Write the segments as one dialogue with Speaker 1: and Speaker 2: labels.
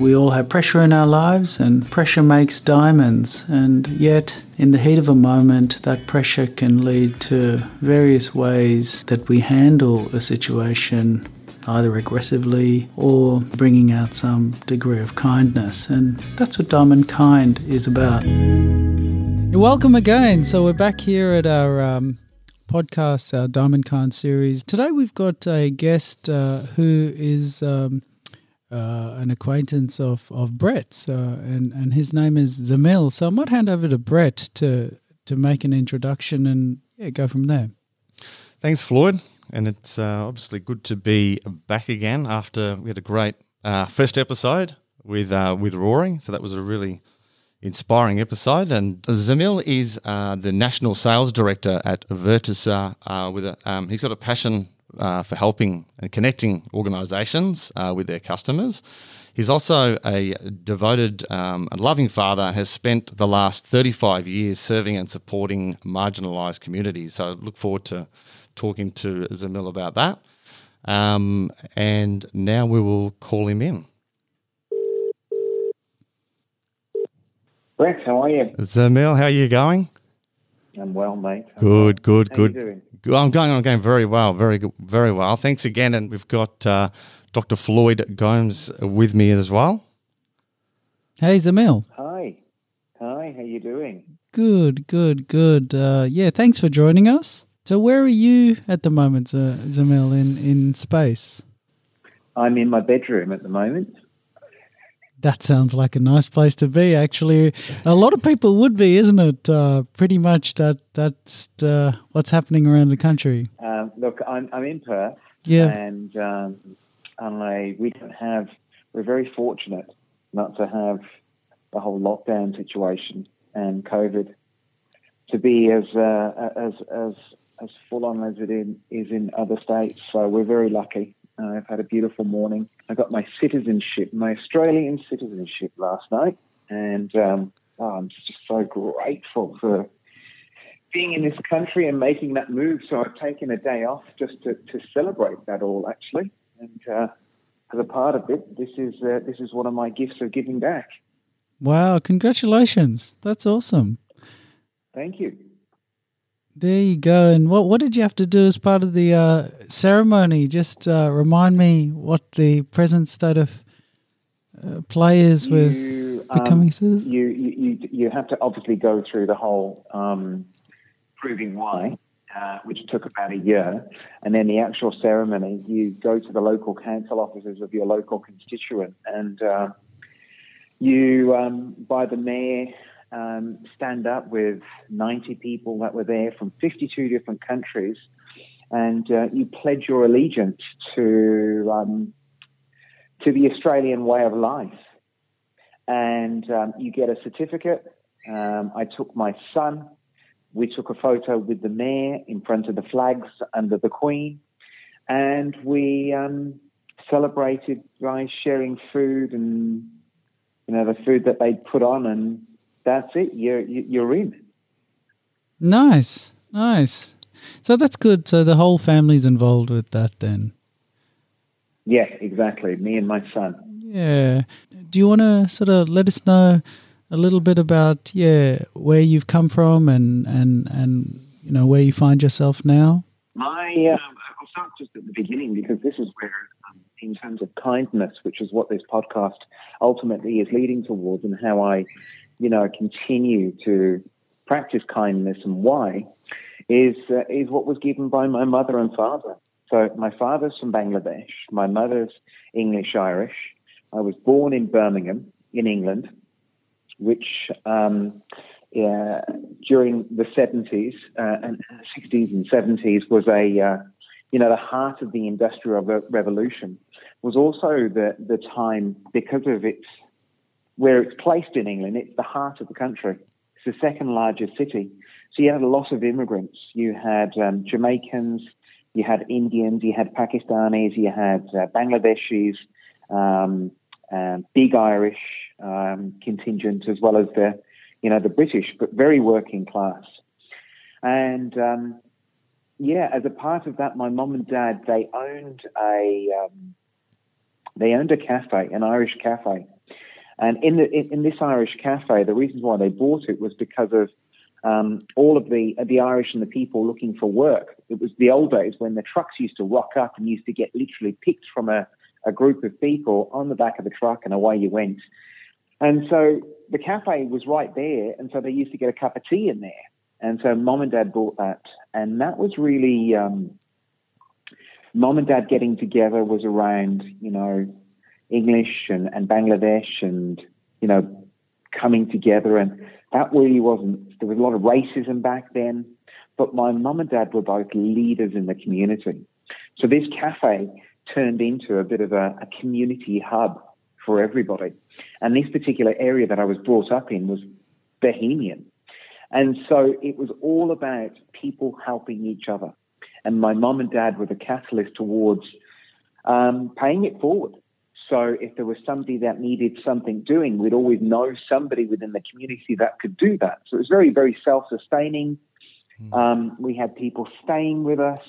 Speaker 1: We all have pressure in our lives, and pressure makes diamonds. And yet, in the heat of a moment, that pressure can lead to various ways that we handle a situation either aggressively or bringing out some degree of kindness. And that's what Diamond Kind is about. Welcome again. So we're back here at our um, podcast, our Diamond Kind series. Today we've got a guest uh, who is um, uh, an acquaintance of, of Brett's, uh, and, and his name is Zamil. So I might hand over to Brett to, to make an introduction and yeah, go from there.
Speaker 2: Thanks, Floyd and it's uh, obviously good to be back again after we had a great uh, first episode with uh, with Roaring. So that was a really inspiring episode. And Zamil is uh, the national sales director at Virtusa. With a, um, he's got a passion uh, for helping and connecting organisations with their customers. He's also a devoted um, and loving father. Has spent the last 35 years serving and supporting marginalised communities. So look forward to talking to Zamil about that. Um, and now we will call him in.
Speaker 3: Rex, how are you?
Speaker 2: Zamil, how are you going?
Speaker 3: I'm well, mate. I'm
Speaker 2: good, good, how good. I'm going. I'm going very well, very good, very well. Thanks again, and we've got uh, Dr. Floyd Gomes with me as well.
Speaker 1: Hey, Zamil.
Speaker 3: Hi, hi. How are you doing?
Speaker 1: Good, good, good. Uh, yeah, thanks for joining us. So where are you at the moment, Zamil, in, in space?
Speaker 3: I'm in my bedroom at the moment.
Speaker 1: That sounds like a nice place to be. Actually, a lot of people would be, isn't it? Uh, pretty much that that's uh, what's happening around the country.
Speaker 3: Um, look, I'm I'm in Perth,
Speaker 1: yeah,
Speaker 3: and um, and we don't have. We're very fortunate not to have the whole lockdown situation and COVID to be as uh, as as as full on as it in, is in other states. So we're very lucky. Uh, I've had a beautiful morning. I got my citizenship, my Australian citizenship last night, and um, oh, I'm just so grateful for being in this country and making that move. So I've taken a day off just to, to celebrate that all, actually. And uh, as a part of it, this is uh, this is one of my gifts of giving back.
Speaker 1: Wow! Congratulations! That's awesome.
Speaker 3: Thank you.
Speaker 1: There you go. And what what did you have to do as part of the uh, ceremony? Just uh, remind me what the present state of uh, play is with you, becoming um, citizens.
Speaker 3: You, you you have to obviously go through the whole um, proving why, uh, which took about a year, and then the actual ceremony. You go to the local council offices of your local constituent, and uh, you um, by the mayor um, stand up with 90 people that were there from 52 different countries, and uh, you pledge your allegiance to um, to the Australian way of life, and um, you get a certificate. Um, I took my son. We took a photo with the mayor in front of the flags under the Queen, and we um, celebrated by sharing food and you know the food that they put on and that's it. You're you're in.
Speaker 1: Nice, nice. So that's good. So the whole family's involved with that then.
Speaker 3: Yeah, exactly. Me and my son.
Speaker 1: Yeah. Do you want to sort of let us know a little bit about yeah where you've come from and and and you know where you find yourself now?
Speaker 3: My um, I'll start just at the beginning because this is where, um, in terms of kindness, which is what this podcast ultimately is leading towards, and how I you know, continue to practice kindness and why is uh, is what was given by my mother and father. So my father's from Bangladesh, my mother's English Irish. I was born in Birmingham, in England, which um, uh, during the 70s uh, and 60s and 70s was a uh, you know the heart of the industrial revolution. Was also the the time because of its where it's placed in England, it's the heart of the country. It's the second largest city. So you had a lot of immigrants. You had um, Jamaicans, you had Indians, you had Pakistanis, you had uh, Bangladeshis, um, um, big Irish um, contingent, as well as the, you know, the British, but very working class. And um, yeah, as a part of that, my mom and dad they owned a um, they owned a cafe, an Irish cafe, And in, the, in, in this Irish cafe, the reasons why they bought it was because of um, all of the the Irish and the people looking for work. It was the old days when the trucks used to rock up and used to get literally picked from a, a group of people on the back of the truck, and away you went. And so the cafe was right there, and so they used to get a cup of tea in there. And so mom and dad bought that, and that was really um, mom and dad getting together was around, you know, English and, and Bangladesh and, you know, coming together. And that really wasn't, there was a lot of racism back then. But my mum and dad were both leaders in the community. So this cafe turned into a bit of a, a community hub for everybody. And this particular area that I was brought up in was Bohemian. And so it was all about people helping each other. And my mum and dad were the catalyst towards um, paying it forward. So if there was somebody that needed something doing, we'd always know somebody within the community that could do that. So it was very, very self-sustaining. Mm. Um, we had people staying with us.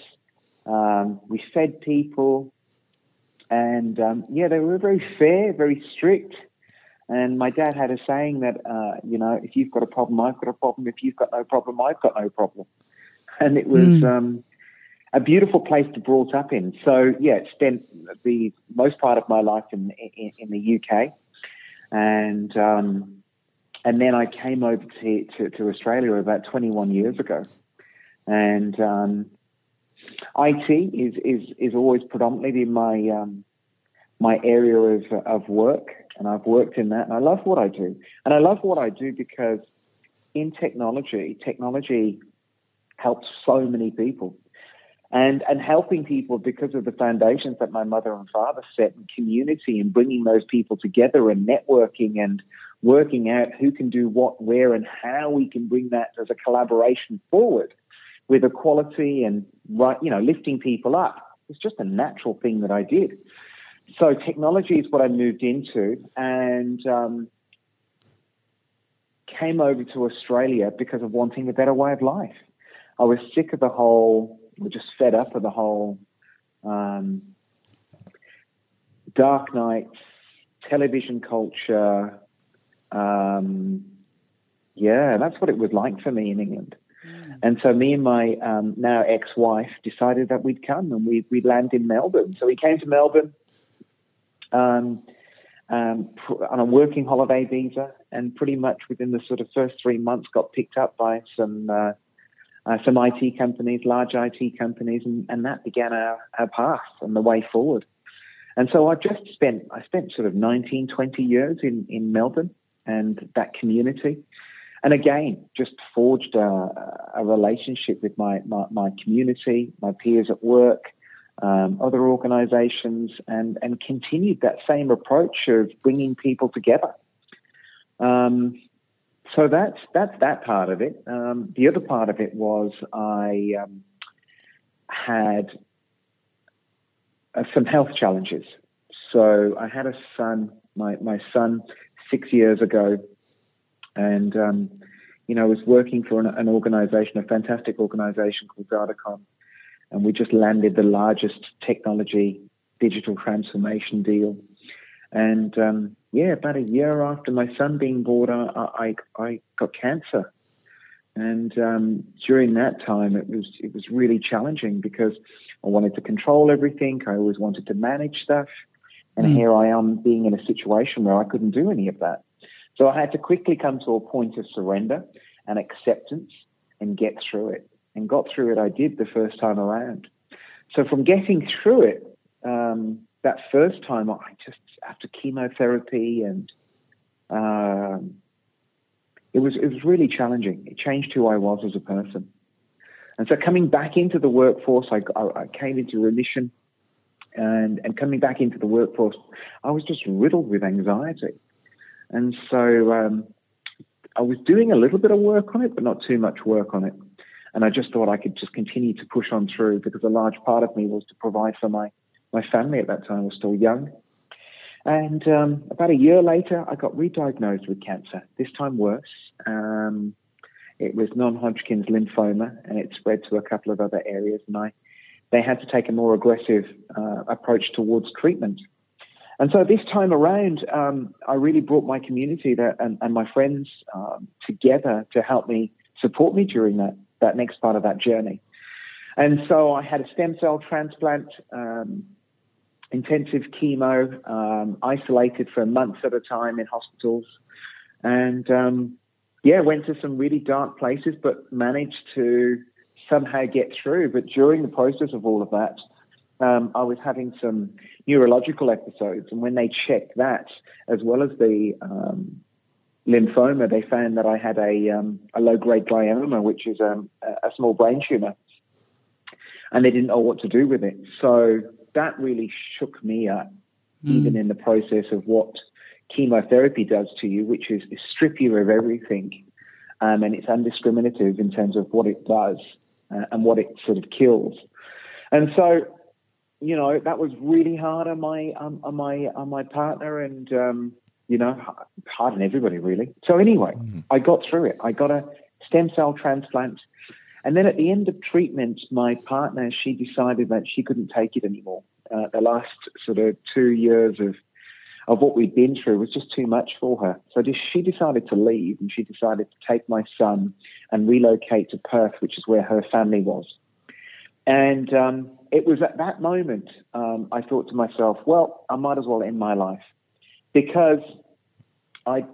Speaker 3: Um, we fed people, and um, yeah, they were very fair, very strict. And my dad had a saying that, uh, you know, if you've got a problem, I've got a problem. If you've got no problem, I've got no problem. And it was, mm a beautiful place to brought up in. So yeah, spent the most part of my life in in, in the UK, and um, and then I came over to, to, to Australia about 21 years ago, and um, IT is is is always predominantly my um, my area of of work, and I've worked in that, and I love what I do, and I love what I do because in technology, technology helps so many people and and helping people because of the foundations that my mother and father set in community and bringing those people together and networking and working out who can do what where and how we can bring that as a collaboration forward with equality and right you know lifting people up. It's just a natural thing that I did. So technology is what I moved into and um, came over to Australia because of wanting a better way of life. I was sick of the whole we're just fed up with the whole um, dark nights, television culture. Um, yeah, that's what it was like for me in England. Mm. And so me and my um, now ex-wife decided that we'd come and we'd, we'd land in Melbourne. So we came to Melbourne um, um, on a working holiday visa and pretty much within the sort of first three months got picked up by some uh, uh, some IT companies, large IT companies, and, and that began our, our path and the way forward. And so I just spent, I spent sort of 19, 20 years in, in Melbourne and that community. And again, just forged a, a relationship with my, my, my, community, my peers at work, um, other organizations, and, and continued that same approach of bringing people together. Um, so that's that's that part of it. Um, the other part of it was I um, had uh, some health challenges. So I had a son, my my son, six years ago, and um, you know I was working for an, an organization, a fantastic organization called Datacom, and we just landed the largest technology digital transformation deal, and um, yeah, about a year after my son being born, I, I, I got cancer. And um, during that time, it was it was really challenging because I wanted to control everything. I always wanted to manage stuff, and mm. here I am being in a situation where I couldn't do any of that. So I had to quickly come to a point of surrender and acceptance and get through it. And got through it. I did the first time around. So from getting through it, um, that first time, I just after chemotherapy and um, it was it was really challenging. It changed who I was as a person. And so coming back into the workforce, I, I, came into remission, and and coming back into the workforce, I was just riddled with anxiety, and so um, I was doing a little bit of work on it, but not too much work on it. And I just thought I could just continue to push on through because a large part of me was to provide for my my family at that time. I was still young, and um, about a year later, I got re-diagnosed with cancer. This time worse. Um, it was non-Hodgkin's lymphoma, and it spread to a couple of other areas. And I, they had to take a more aggressive uh, approach towards treatment. And so this time around, um, I really brought my community there and, and my friends um, together to help me support me during that, that next part of that journey. And so I had a stem cell transplant, um, intensive chemo, um, isolated for months at a time in hospitals. And um, yeah, went to some really dark places, but managed to somehow get through. But during the process of all of that, um, I was having some neurological episodes. And when they checked that, as well as the um, lymphoma, they found that I had a, um, a low grade glioma, which is um, a small brain tumor. And they didn't know what to do with it. So that really shook me up, mm. even in the process of what chemotherapy does to you, which is, is strip you of everything. Um, and it's undiscriminative in terms of what it does uh, and what it sort of kills. And so you know, that was really hard on my um, on my on my partner and um, you know hard on everybody really. So anyway, mm. I got through it. I got a stem cell transplant, and then at the end of treatment, my partner she decided that she couldn't take it anymore. Uh, the last sort of two years of of what we'd been through was just too much for her. So she decided to leave, and she decided to take my son and relocate to Perth, which is where her family was. And um, it was at that moment um, I thought to myself, well, I might as well end my life because I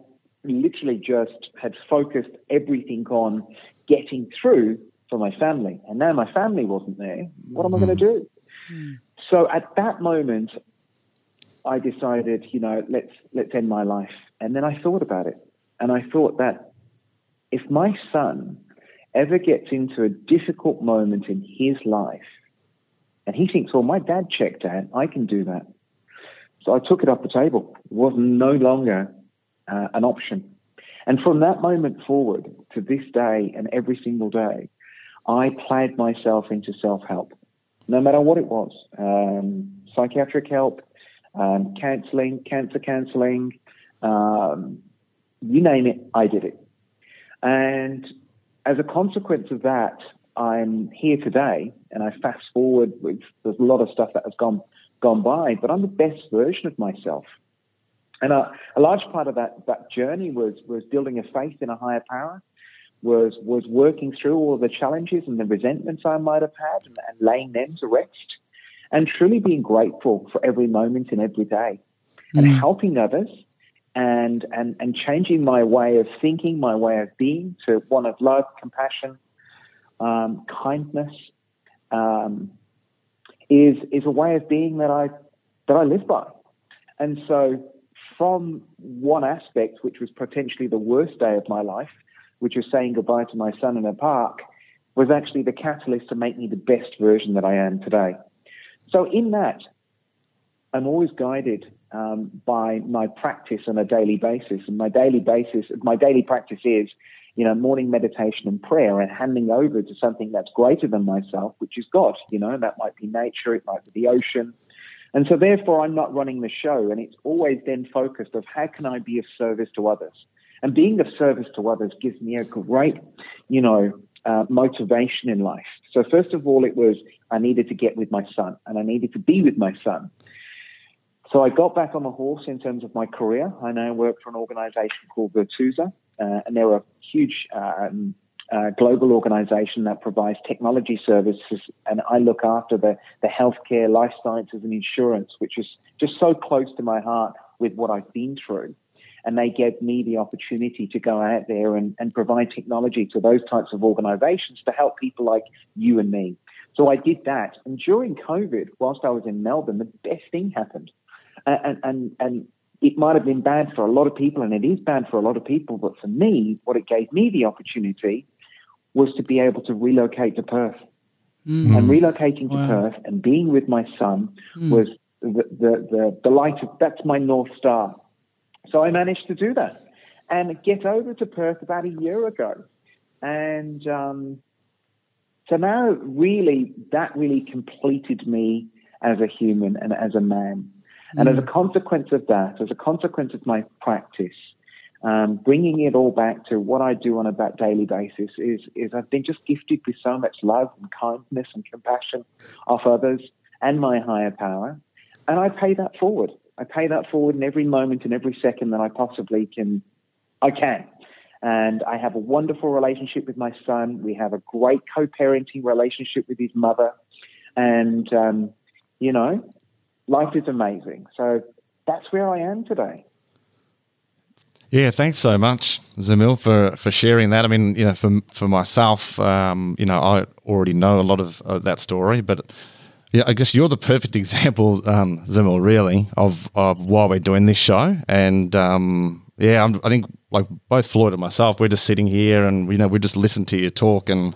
Speaker 3: literally just had focused everything on getting through for my family. And now my family wasn't there. What am I going to do? Mm. So at that moment, I decided, you know, let's let's end my life. And then I thought about it, and I thought that if my son ever gets into a difficult moment in his life, and he thinks, well, my dad checked out, I can do that. So I took it off the table. It was no longer uh, an option. And from that moment forward to this day and every single day, I played myself into self help, no matter what it was um, psychiatric help, um, counseling, cancer counseling, um, you name it, I did it. And as a consequence of that, I'm here today, and I fast forward. With, there's a lot of stuff that has gone gone by, but I'm the best version of myself. And a, a large part of that that journey was was building a faith in a higher power, was was working through all the challenges and the resentments I might have had, and, and laying them to rest, and truly being grateful for every moment and every day, mm. and helping others and, and, and changing my way of thinking, my way of being to one of love, compassion, um, kindness, um, is, is a way of being that I, that I live by. And so from one aspect, which was potentially the worst day of my life, which was saying goodbye to my son in a park, was actually the catalyst to make me the best version that I am today. So in that, I'm always guided um, by my practice on a daily basis. And my daily basis, my daily practice is, you know, morning meditation and prayer and handing over to something that's greater than myself, which is God. You know, that might be nature, it might be the ocean. And so therefore I'm not running the show and it's always then focused of how can I be of service to others? And being of service to others gives me a great, you know, uh, motivation in life. So first of all, it was I needed to get with my son and I needed to be with my son. So I got back on the horse in terms of my career. I now work for an organization called Virtusa, uh, and they're a huge um, uh, global organization that provides technology services, and I look after the, the healthcare, life sciences, and insurance, which is just so close to my heart with what I've been through. And they gave me the opportunity to go out there and, and provide technology to those types of organizations to help people like you and me. So I did that. And during COVID, whilst I was in Melbourne, the best thing happened and, and, and it might have been bad for a lot of people, and it is bad for a lot of people. But for me, what it gave me the opportunity was to be able to relocate to Perth. Mm. And relocating to wow. Perth and being with my son mm. was the, the, the, the light of that's my North Star. So I managed to do that and get over to Perth about a year ago. And um, so now, really, that really completed me as a human and as a man. And as a mm. consequence of that, as a consequence of my practice, um, bringing it all back to what I do on a daily basis is, is I've been just gifted with so much love and kindness and compassion of others and my higher power. and I pay that forward. I pay that forward in every moment and every second that I possibly can. I can. And I have a wonderful relationship with my son. We have a great co parenting relationship with his mother. And, um, you know, life is amazing. So that's where I am today.
Speaker 2: Yeah, thanks so much, Zamil, for, for sharing that. I mean, you know, for for myself, um, you know, I already know a lot of, of that story, but yeah, I guess you're the perfect example, um, Zamil, really, of, of why we're doing this show. And um, yeah, I'm, i think like both Floyd and myself, we're just sitting here and you know we just listen to you talk and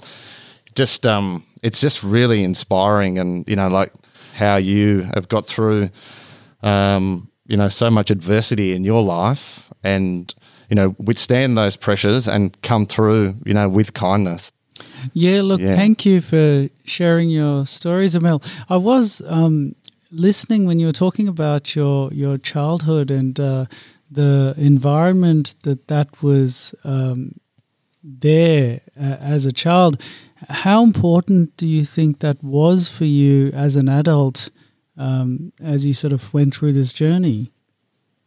Speaker 2: just um, it's just really inspiring and you know like how you have got through um, you know so much adversity in your life and you know withstand those pressures and come through you know with kindness.
Speaker 1: Yeah, look, yeah. thank you for sharing your stories, Zamil. I was um, listening when you were talking about your your childhood and. Uh, the environment that that was um, there uh, as a child, how important do you think that was for you as an adult um, as you sort of went through this journey?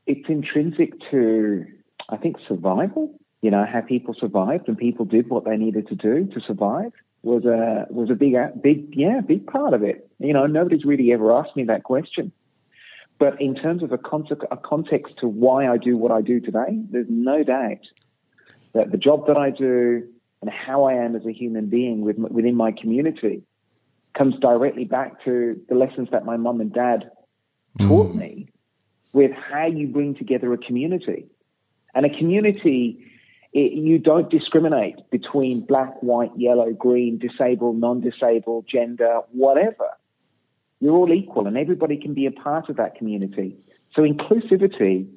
Speaker 3: It's intrinsic to, I think, survival. You know, how people survived and people did what they needed to do to survive was a was a big big yeah big part of it. You know, nobody's really ever asked me that question. But in terms of a, con- a context to why I do what I do today, there's no doubt that the job that I do and how I am as a human being with, within my community comes directly back to the lessons that my mum and dad taught mm. me with how you bring together a community. And a community, it, you don't discriminate between black, white, yellow, green, disabled, non disabled, gender, whatever. You're all equal and everybody can be a part of that community. So inclusivity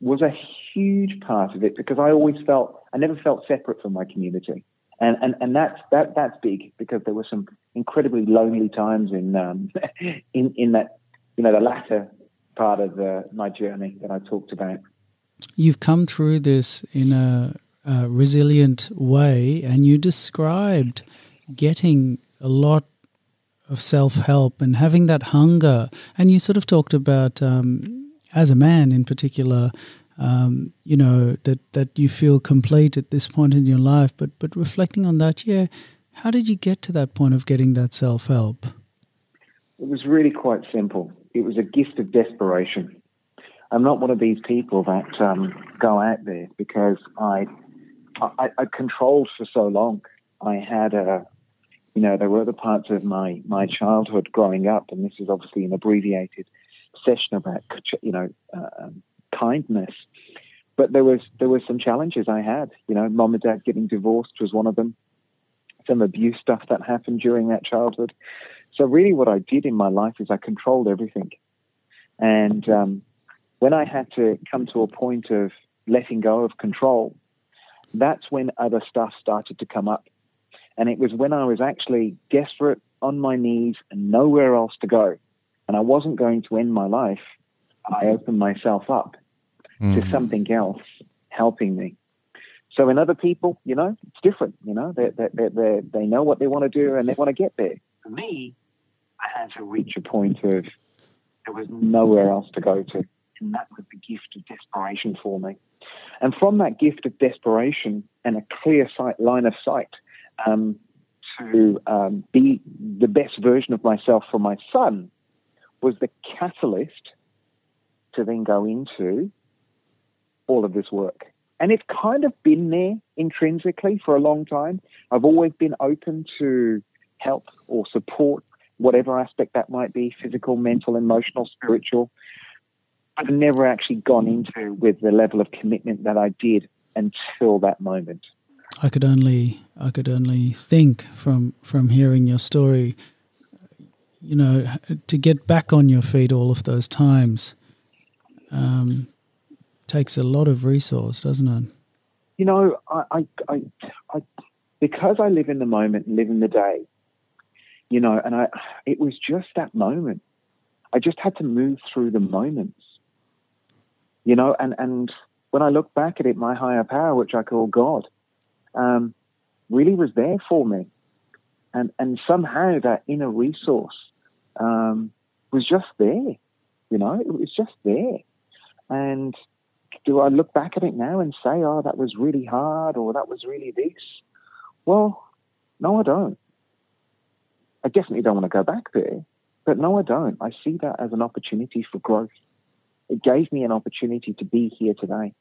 Speaker 3: was a huge part of it because I always felt, I never felt separate from my community. And, and, and that's, that, that's big because there were some incredibly lonely times in, um, in, in that, you know, the latter part of uh, my journey that I talked about.
Speaker 1: You've come through this in a, a resilient way and you described getting a lot of self help and having that hunger. And you sort of talked about, um, as a man in particular, um, you know that that you feel complete at this point in your life. But but reflecting on that, yeah, how did you get to that point of getting that self help?
Speaker 3: It was really quite simple. It was a gift of desperation. I'm not one of these people that um, go out there because I, I I controlled for so long. I had a you know, there were other parts of my, my childhood growing up, and this is obviously an abbreviated session about, you know, uh, um, kindness. But there was there were some challenges I had. You know, mom and dad getting divorced was one of them. Some abuse stuff that happened during that childhood. So really, what I did in my life is I controlled everything. And um, when I had to come to a point of letting go of control, that's when other stuff started to come up. And it was when I was actually desperate on my knees and nowhere else to go. And I wasn't going to end my life. I opened myself up mm-hmm. to something else helping me. So in other people, you know, it's different. You know, they they they they know what they want to do and they want to get there. For me, I had to reach a point of there was nowhere else to go to, and that was the gift of desperation for me. And from that gift of desperation and a clear sight line of sight um, to um, be the best version of myself for my son was the catalyst to then go into all of this work. And it's kind of been there intrinsically for a long time. I've always been open to help or support, whatever aspect that might be physical, mental, emotional, spiritual. I've never actually gone into with the level of commitment that I did until that moment.
Speaker 1: I could only I could only think from from hearing your story. You know, to get back on your feet all of those times um, takes a lot of resource, doesn't it?
Speaker 3: You know, I, I, I, because I live in the moment and live in the day. You know, and I, it was just that moment. I just had to move through the moments. You know, and and when I look back at it, my higher power, which I call God um, really was there for me. And, and somehow that inner resource um, was just there. You know, it was just there. And do I look back at it now and say, oh, that was really hard or that was really this? Well, no, I don't. I definitely don't want to go back there. But no, I don't. I see that as an opportunity for growth. It gave me an opportunity to be here today.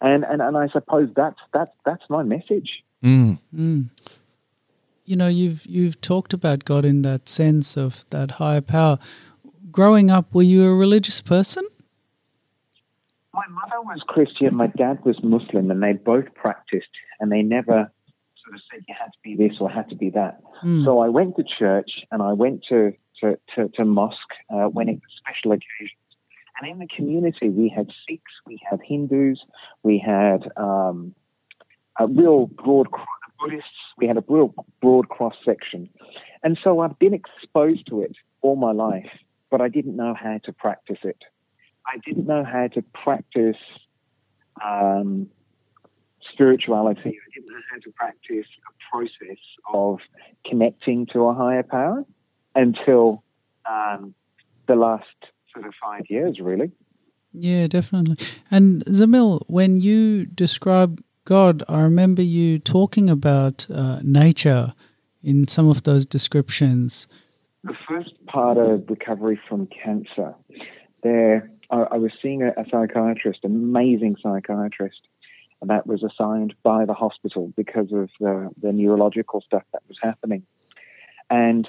Speaker 3: And, and, and I suppose that's, that's, that's my message.
Speaker 2: Mm.
Speaker 1: Mm. You know, you've you've talked about God in that sense of that higher power. Growing up, were you a religious person?
Speaker 3: My mother was Christian, my dad was Muslim, and they both practiced, and they never sort of said you had to be this or had to be that.
Speaker 1: Mm.
Speaker 3: So I went to church and I went to to, to, to mosque uh, when it was special occasions. And in the community, we had Sikhs, we had Hindus, we had um, a real broad Buddhists, we had a real broad cross section. And so I've been exposed to it all my life, but I didn't know how to practice it. I didn't know how to practice um, spirituality. I didn't know how to practice a process of connecting to a higher power until um, the last five years, really.
Speaker 1: Yeah, definitely. And Zamil, when you describe God, I remember you talking about uh, nature in some of those descriptions.
Speaker 3: The first part of recovery from cancer, there, I, I was seeing a, a psychiatrist, amazing psychiatrist, and that was assigned by the hospital because of the, the neurological stuff that was happening. And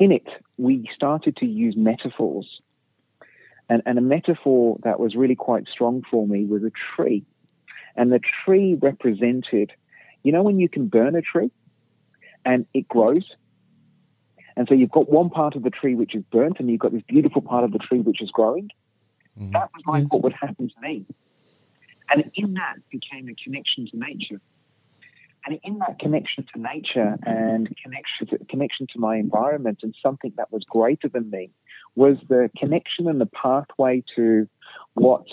Speaker 3: in it, we started to use metaphors. And, and a metaphor that was really quite strong for me was a tree. And the tree represented, you know, when you can burn a tree and it grows? And so you've got one part of the tree which is burnt, and you've got this beautiful part of the tree which is growing. Mm-hmm. That was like what would happen to me. And in that became a connection to nature. And in that connection to nature and connection to, connection to my environment and something that was greater than me was the connection and the pathway to what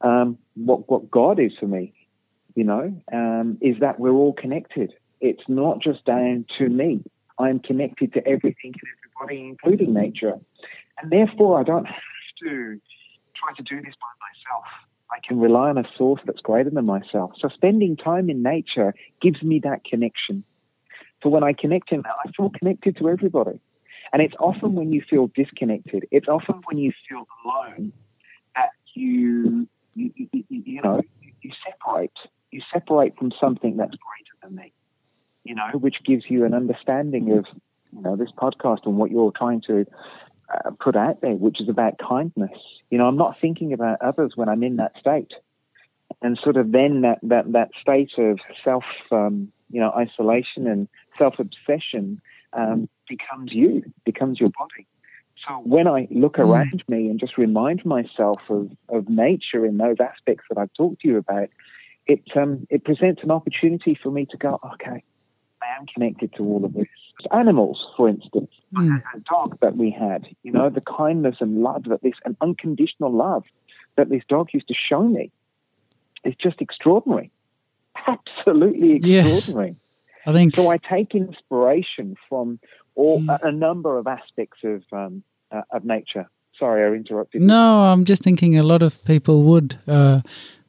Speaker 3: um, what what God is for me. You know, um, is that we're all connected. It's not just down to me. I'm connected to everything and everybody, including nature, and therefore I don't have to try to do this by myself. I can rely on a source that's greater than myself. So spending time in nature gives me that connection. So when I connect in that, I feel connected to everybody. And it's often when you feel disconnected, it's often when you feel alone that you, you, you, you know, you separate. You separate from something that's greater than me, you know, which gives you an understanding of, you know, this podcast and what you're trying to uh, put out there, which is about kindness. You know, I'm not thinking about others when I'm in that state, and sort of then that that that state of self, um, you know, isolation and self obsession um, becomes you, becomes your body. So when I look mm. around me and just remind myself of, of nature in those aspects that I've talked to you about, it um, it presents an opportunity for me to go, okay, I am connected to all of this. Animals, for instance, mm. a dog that we had, you know, the kindness and love that this, and unconditional love that this dog used to show me is just extraordinary. Absolutely extraordinary. Yes.
Speaker 1: I think
Speaker 3: so. I take inspiration from all mm. a, a, number of aspects of um, uh, of nature. Sorry, I interrupted.
Speaker 1: No, I'm just thinking a lot of people would uh,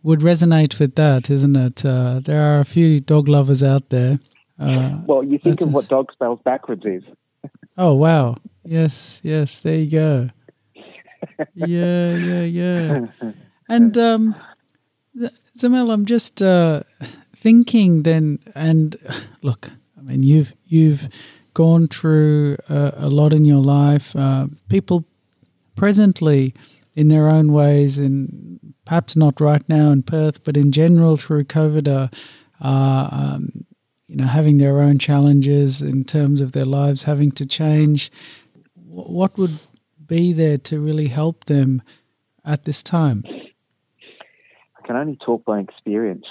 Speaker 1: would resonate with that, isn't it? Uh, there are a few dog lovers out there
Speaker 3: uh, well, you think of what dog spells backwards is.
Speaker 1: oh wow! Yes, yes. There you go. yeah, yeah, yeah. And um, Zamil, I'm just uh, thinking then. And look, I mean, you've you've gone through uh, a lot in your life. Uh, people presently, in their own ways, and perhaps not right now in Perth, but in general through COVID, are um, you know, having their own challenges in terms of their lives having to change. What would be there to really help them at this time?
Speaker 3: I can only talk by experience,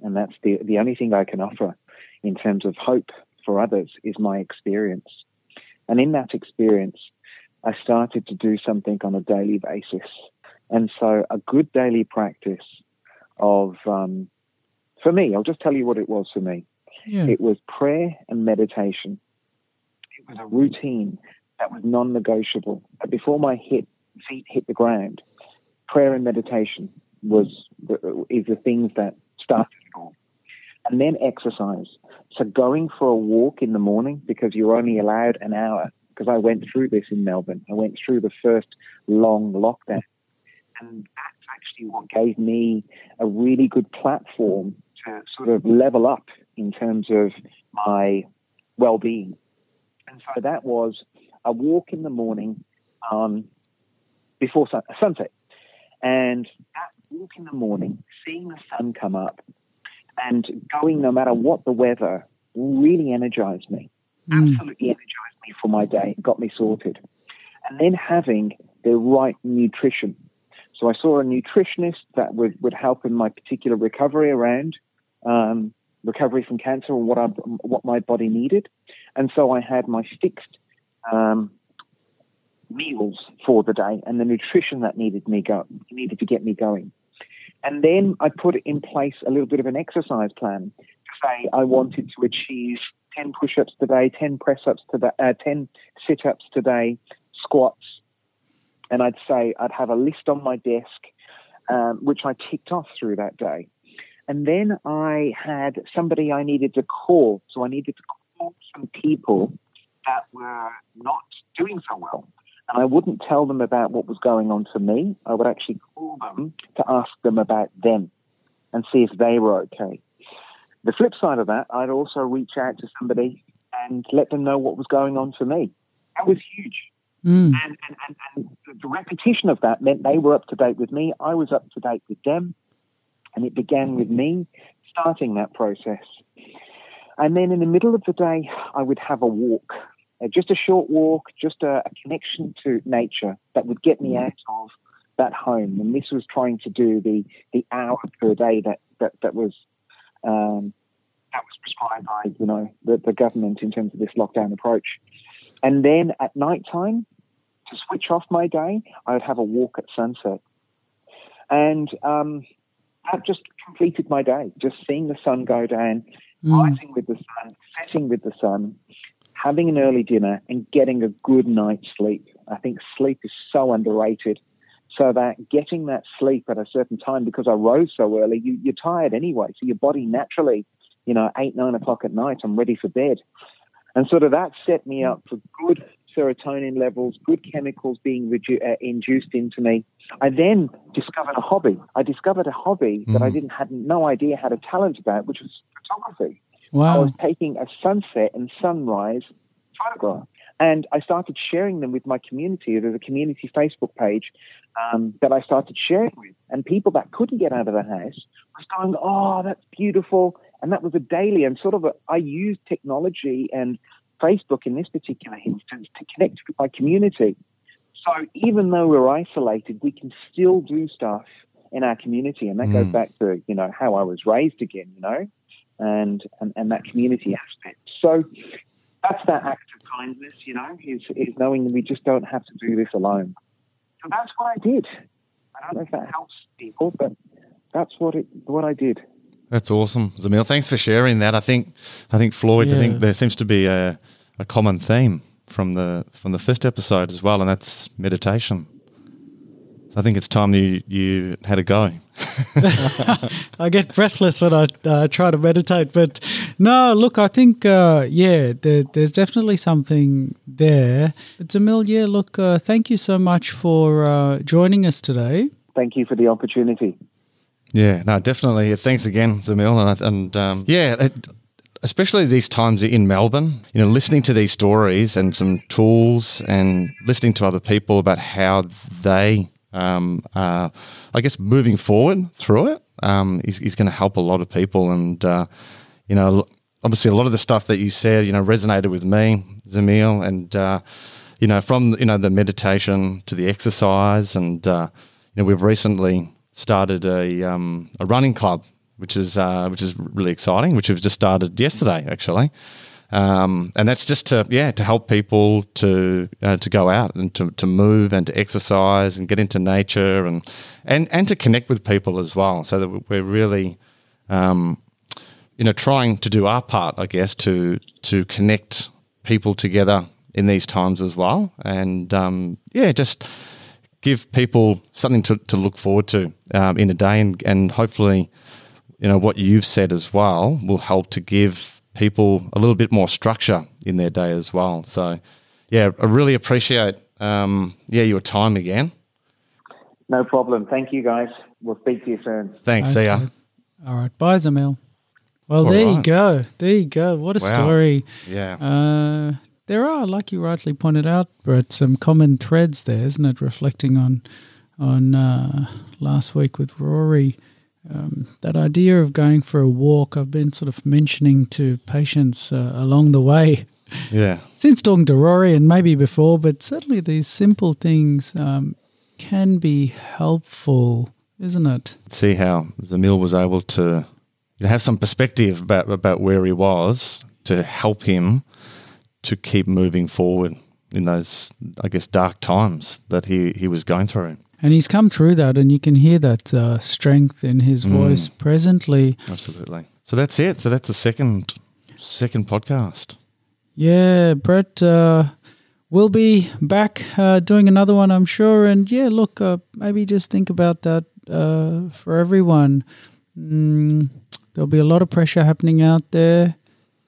Speaker 3: and that's the the only thing I can offer in terms of hope for others is my experience. And in that experience, I started to do something on a daily basis. And so, a good daily practice of, um, for me, I'll just tell you what it was for me. Yeah. It was prayer and meditation. It was a routine that was non-negotiable. Before my hit, feet hit the ground, prayer and meditation was is the things that started it all, and then exercise. So going for a walk in the morning because you're only allowed an hour. Because I went through this in Melbourne. I went through the first long lockdown, and that's actually what gave me a really good platform to sort of level up in terms of my well-being. And so that was a walk in the morning um, before sun- sunset. And that walk in the morning, seeing the sun come up and going no matter what the weather really energized me. Mm. Absolutely energized me for my day, got me sorted. And then having the right nutrition. So I saw a nutritionist that would, would help in my particular recovery around um, recovery from cancer or what I, what my body needed. And so I had my fixed um, meals for the day and the nutrition that needed me go needed to get me going. And then I put in place a little bit of an exercise plan to say I wanted to achieve 10 push-ups today, 10 press-ups today, uh, 10 sit-ups today, squats. And I'd say I'd have a list on my desk, um, which I ticked off through that day. And then I had somebody I needed to call. So I needed to call some people that were not doing so well. And I wouldn't tell them about what was going on for me. I would actually call them to ask them about them and see if they were okay. The flip side of that, I'd also reach out to somebody and let them know what was going on for me. That was huge. Mm. And, and, and, and the repetition of that meant they were up to date with me. I was up to date with them. And it began with me starting that process. And then in the middle of the day, I would have a walk, uh, just a short walk, just a, a, connection to nature that would get me out of that home. And this was trying to do the, the hour per day that, that, that was um, that was prescribed by you know the, the government in terms of this lockdown approach. And then at night time, to switch off my day, I would have a walk at sunset. And um, that just completed my day. Just seeing the sun go down, mm. rising with the sun, setting with the sun, having an early dinner, and getting a good night's sleep. I think sleep is so underrated. So that getting that sleep at a certain time, because I rose so early, you, you're tired anyway. So your body naturally, you know, eight, nine o'clock at night, I'm ready for bed. And sort of that set me up for good serotonin levels, good chemicals being redu- uh, induced into me. I then discovered a hobby. I discovered a hobby mm. that I mm. didn't had no idea had a talent about, which was photography. Wow. I was taking a sunset and sunrise photograph. And I started sharing them with my community. There's a community Facebook page um, that I started sharing with. And people that couldn't get out of the house was going, oh, that's beautiful. And that was a daily. And sort of a, I used technology and Facebook in this particular instance to connect with my community. So even though we're isolated, we can still do stuff in our community, and that mm. goes back to you know how I was raised again, you know, and and, and that community aspect. So that's that act of kindness, you know, is is knowing that we just don't have to do this alone. So that's what I did. I don't know if that helps people, but that's what it what I did.
Speaker 2: That's awesome, Zamil. Thanks for sharing that. I think I think Floyd. Yeah. I think there seems to be a, a common theme from the from the first episode as well, and that's meditation. I think it's time you you had a go.
Speaker 1: I get breathless when I uh, try to meditate, but no, look, I think uh, yeah, there, there's definitely something there. But Zamil, yeah, look, uh, thank you so much for uh, joining us today.
Speaker 3: Thank you for the opportunity.
Speaker 2: Yeah, no, definitely. Thanks again, Zamil, and, and um, yeah. It, especially these times in Melbourne, you know, listening to these stories and some tools and listening to other people about how they, um, I guess, moving forward through it um, is, is going to help a lot of people. And, uh, you know, obviously a lot of the stuff that you said, you know, resonated with me, Zamil, and, uh, you know, from, you know, the meditation to the exercise. And, uh, you know, we've recently started a, um, a running club, which is uh, which is really exciting. Which we've just started yesterday, actually. Um, and that's just to yeah to help people to uh, to go out and to, to move and to exercise and get into nature and and and to connect with people as well so that we're really um, you know trying to do our part I guess to to connect people together in these times as well. And um, yeah, just give people something to, to look forward to um, in a day, and, and hopefully, you know, what you've said as well will help to give people a little bit more structure in their day as well. So, yeah, I really appreciate um, yeah your time again.
Speaker 3: No problem. Thank you, guys. We'll speak to you soon.
Speaker 2: Thanks. See ya.
Speaker 1: All right. Bye, Zamil. Well,
Speaker 2: All
Speaker 1: there you go. There you go. What a
Speaker 2: Wow.
Speaker 1: story.
Speaker 2: Yeah.
Speaker 1: Uh, there are, like you rightly pointed out, Brett, some common threads there, isn't it? Reflecting on on uh, last week with Rory, um, that idea of going for a walk. I've been sort of mentioning to patients uh, along the way
Speaker 2: yeah.
Speaker 1: since talking to Rory and maybe before, but certainly these simple things um, can be helpful, isn't it?
Speaker 2: see how Zamil was able to you know, have some perspective about about where he was to help him to keep moving forward in those, I guess, dark times that he, he was going through.
Speaker 1: And he's come through that, and you can hear that uh, strength in his
Speaker 2: Mm.
Speaker 1: voice presently.
Speaker 2: Absolutely. So that's it. So that's the second second podcast.
Speaker 1: Yeah, Brett, uh, we'll be back uh, doing another one, I'm sure. And yeah, look, uh, maybe just think about that uh, for everyone. Mm, there'll be a lot of pressure happening out there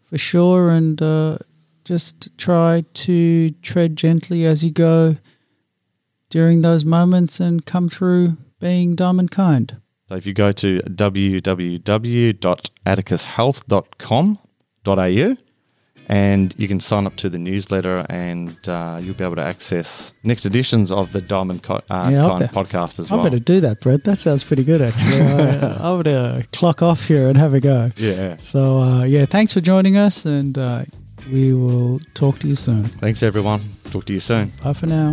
Speaker 1: for sure. And uh, just try to tread gently as you go during those moments and come through being Diamond Kind.
Speaker 2: So if you go to www.atticushealth.com.au and you can sign up to the newsletter and uh, you'll be able to access next editions of the Diamond Co- uh,
Speaker 1: Yeah, bet-
Speaker 2: podcast as well.
Speaker 1: I better do that, Brett. That sounds pretty good, actually. I, I would uh, clock off here and have a go.
Speaker 2: Yeah.
Speaker 1: So, uh, yeah, thanks for joining us, and uh, we will talk to you soon.
Speaker 2: Thanks, everyone. Talk to you soon.
Speaker 1: Bye for now.